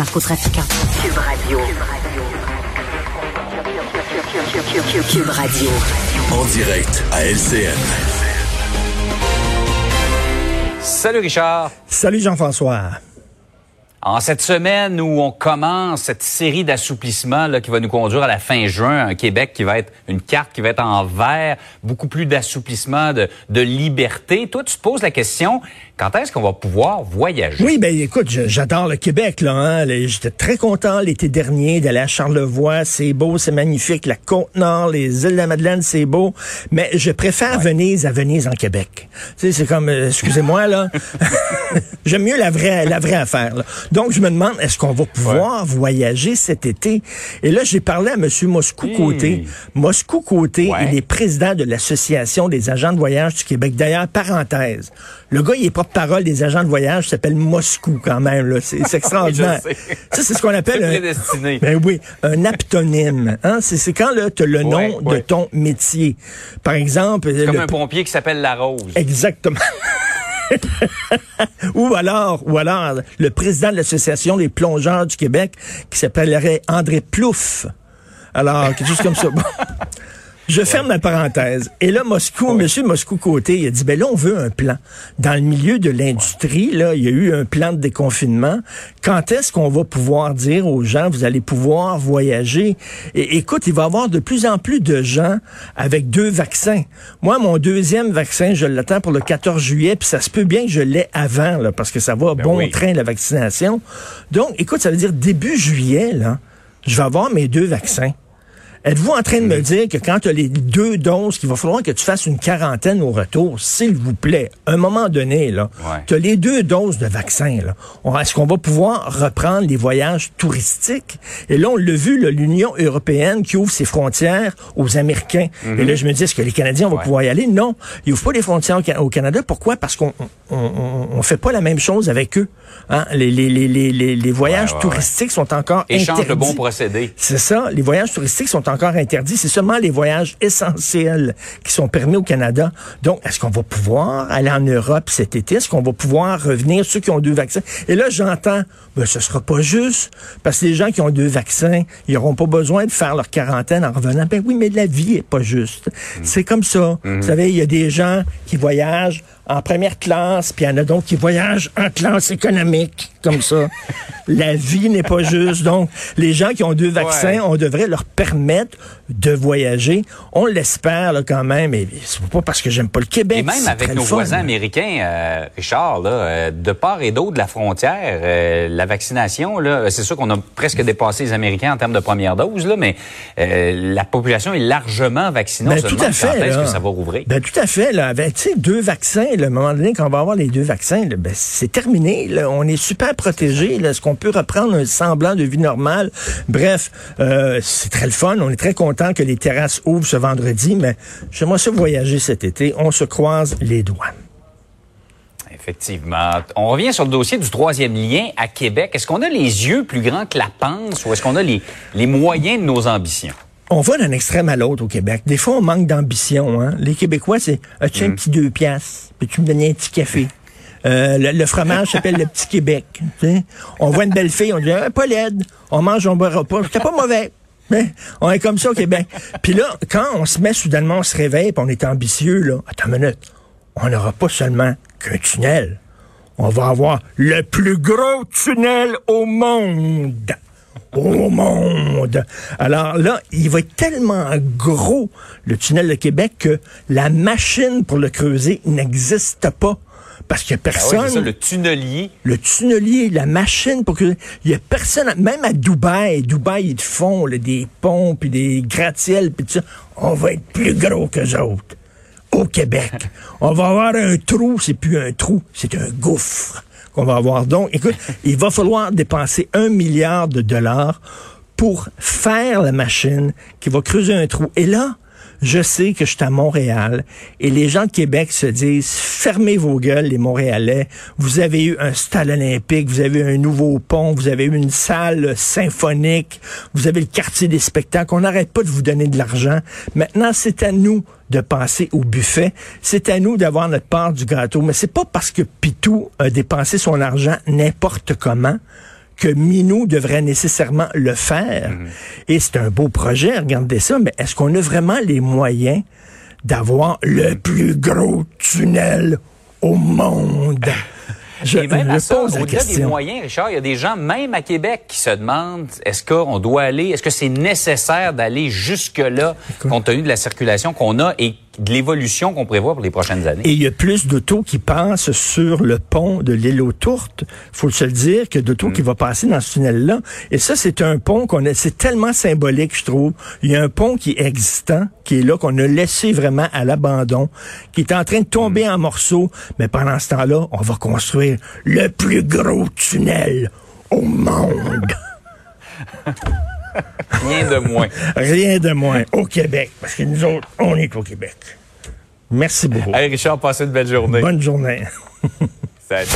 Narcotrafiquants. Cube Radio. Cube Radio. En direct à LCN. Salut Richard. Salut Jean-François. En cette semaine où on commence cette série d'assouplissements là, qui va nous conduire à la fin juin, un Québec qui va être une carte qui va être en vert, beaucoup plus d'assouplissement, de, de liberté. Toi, tu te poses la question, quand est-ce qu'on va pouvoir voyager? Oui, ben écoute, j'adore le Québec, là. Hein? J'étais très content l'été dernier d'aller à Charlevoix. C'est beau, c'est magnifique. La Côte-Nord, les îles de la Madeleine, c'est beau. Mais je préfère Venise à Venise en Québec. Tu sais, c'est comme, euh, excusez-moi, là. J'aime mieux la vraie, la vraie affaire. Là. Donc, je me demande, est-ce qu'on va pouvoir voyager cet été? Et là, j'ai parlé à M. Moscou-Côté. Moscou-Côté, il est président de l'Association des agents de voyage du Québec. D'ailleurs, parenthèse, le gars, il est porte-parole des agents de voyage, s'appelle Moscou quand même. Là. C'est, extraordinaire. ça, c'est ce qu'on appelle un, ben oui, un aptonyme. Hein? C'est, c'est quand tu as le nom de ton métier. Par exemple... comme un pompier qui s'appelle La Rose. Exactement. ou alors, ou alors, le président de l'Association des plongeurs du Québec, qui s'appellerait André Plouf. Alors, quelque chose comme ça. Je ferme la parenthèse. Et là, Moscou, Monsieur Moscou-Côté, il a dit, ben là, on veut un plan. Dans le milieu de l'industrie, là, il y a eu un plan de déconfinement. Quand est-ce qu'on va pouvoir dire aux gens, vous allez pouvoir voyager? Et écoute, il va y avoir de plus en plus de gens avec deux vaccins. Moi, mon deuxième vaccin, je l'attends pour le 14 juillet, puis ça se peut bien que je l'ai avant, là, parce que ça va ben bon train, la vaccination. Donc, écoute, ça veut dire début juillet, là, je vais avoir mes deux vaccins. Êtes-vous en train de me dire que quand tu as les deux doses, qu'il va falloir que tu fasses une quarantaine au retour, s'il vous plaît, à un moment donné, là, tu as les deux doses de vaccin, là. Est-ce qu'on va pouvoir reprendre les voyages touristiques? Et là, on l'a vu, l'Union européenne qui ouvre ses frontières aux Américains. Et là, mm-hmm. je me dis, est-ce que les Canadiens vont pouvoir y aller? Non. Ils ouvrent pas les frontières au, Canada. Pourquoi? Parce qu'on on, fait pas la même chose avec eux. Hein? Les, les, les, les, les voyages touristiques sont encore Échange interdits. le bon procédé. C'est ça. Les voyages touristiques sont encore interdit. C'est seulement les voyages essentiels qui sont permis au Canada. Donc, est-ce qu'on va pouvoir aller en Europe cet été? Est-ce qu'on va pouvoir revenir, ceux qui ont deux vaccins? Et là, j'entends, ben, ce sera pas juste, parce que les gens qui ont deux vaccins, ils n'auront pas besoin de faire leur quarantaine en revenant. Ben oui, mais la vie est pas juste. Mm. C'est comme ça. Mm-hmm. Vous savez, il y a des gens qui voyagent en première classe, puis il y en a d'autres qui voyagent en classe économique, comme ça. la vie n'est pas juste. Donc, les gens qui ont deux vaccins, on devrait leur permettre de voyager. On l'espère là, quand même, et c'est pas parce que j'aime pas le Québec. Et même avec nos voisins américains, euh, Richard, là, euh, de part et d'autre de la frontière, euh, la vaccination, là, c'est sûr qu'on a presque dépassé les Américains en termes de première dose, là, mais la population est largement vaccinée. Ben, tout à fait. Est-ce que ça va rouvrir? Ben, tout à fait. Là, avec deux vaccins, là, à un moment donné, quand on va avoir les deux vaccins, là, ben, c'est terminé. Là, on est super protégé. Est-ce qu'on peut reprendre un semblant de vie normale? Bref, c'est très le fun. On est très content que les terrasses ouvrent ce vendredi, mais j'aimerais ça voyager cet été. On se croise les doigts. Effectivement. On revient sur le dossier du troisième lien à Québec. Est-ce qu'on a les yeux plus grands que la panse ou est-ce qu'on a les, les moyens de nos ambitions? On va d'un extrême à l'autre au Québec. Des fois, on manque d'ambition. Hein? Les Québécois, c'est as-tu un mm. petit deux piastres? Peux-tu me donner un petit café? Euh, le, fromage s'appelle le petit Québec. On voit une belle fille, on dit ah, pas laide. On mange, on boira pas. C'était pas mauvais. Mais on est comme ça au Québec. puis là, quand on se met soudainement, on se réveille, puis on est ambitieux, là, attends une minute, on n'aura pas seulement qu'un tunnel. On va avoir le plus gros tunnel au monde. Au monde. Alors là, il va être tellement gros, le tunnel de Québec, que la machine pour le creuser n'existe pas. Parce qu'il n'y a ah personne. le tunnelier. Le tunnelier, la machine pour que. Il n'y a personne. Même à Dubaï, Dubaï, ils font des ponts, puis des gratte-ciels, puis tout ça. On va être plus gros que autres. Au Québec. on va avoir un trou, c'est plus un trou, c'est un gouffre qu'on va avoir. Donc, écoute, il va falloir dépenser un milliard de dollars pour faire la machine qui va creuser un trou. Et là, je sais que je suis à Montréal et les gens de Québec se disent fermez vos gueules les Montréalais. Vous avez eu un stade olympique, vous avez eu un nouveau pont, vous avez eu une salle symphonique, vous avez le quartier des spectacles. On n'arrête pas de vous donner de l'argent. Maintenant, c'est à nous de passer au buffet. C'est à nous d'avoir notre part du gâteau. Mais c'est pas parce que Pitou a dépensé son argent n'importe comment que Minou devrait nécessairement le faire. Et c'est un beau projet, regardez ça, mais est-ce qu'on a vraiment les moyens d'avoir le plus gros tunnel au monde? Je, Et même à ça, au-delà des moyens, Richard, il y a des gens, même à Québec, qui se demandent est-ce qu'on doit aller, est-ce que c'est nécessaire d'aller jusque-là, compte tenu de la circulation qu'on a et de l'évolution qu'on prévoit pour les prochaines années? Et il y a plus d'autos qui passent sur le pont de l'île aux Tourtes, faut se le dire, que d'autos Mm. qui vont passer dans ce tunnel-là. Et ça, c'est un pont qu'on a, c'est tellement symbolique, je trouve. Il y a un pont qui est existant, qui est là, qu'on a laissé vraiment à l'abandon, qui est en train de tomber Mm. en morceaux. Mais pendant ce temps-là, on va construire le plus gros tunnel au monde. Rien de moins. Rien de moins au Québec, parce que nous autres, on est au Québec. Merci beaucoup. Hey, Richard, passez une belle journée. Bonne journée. Salut.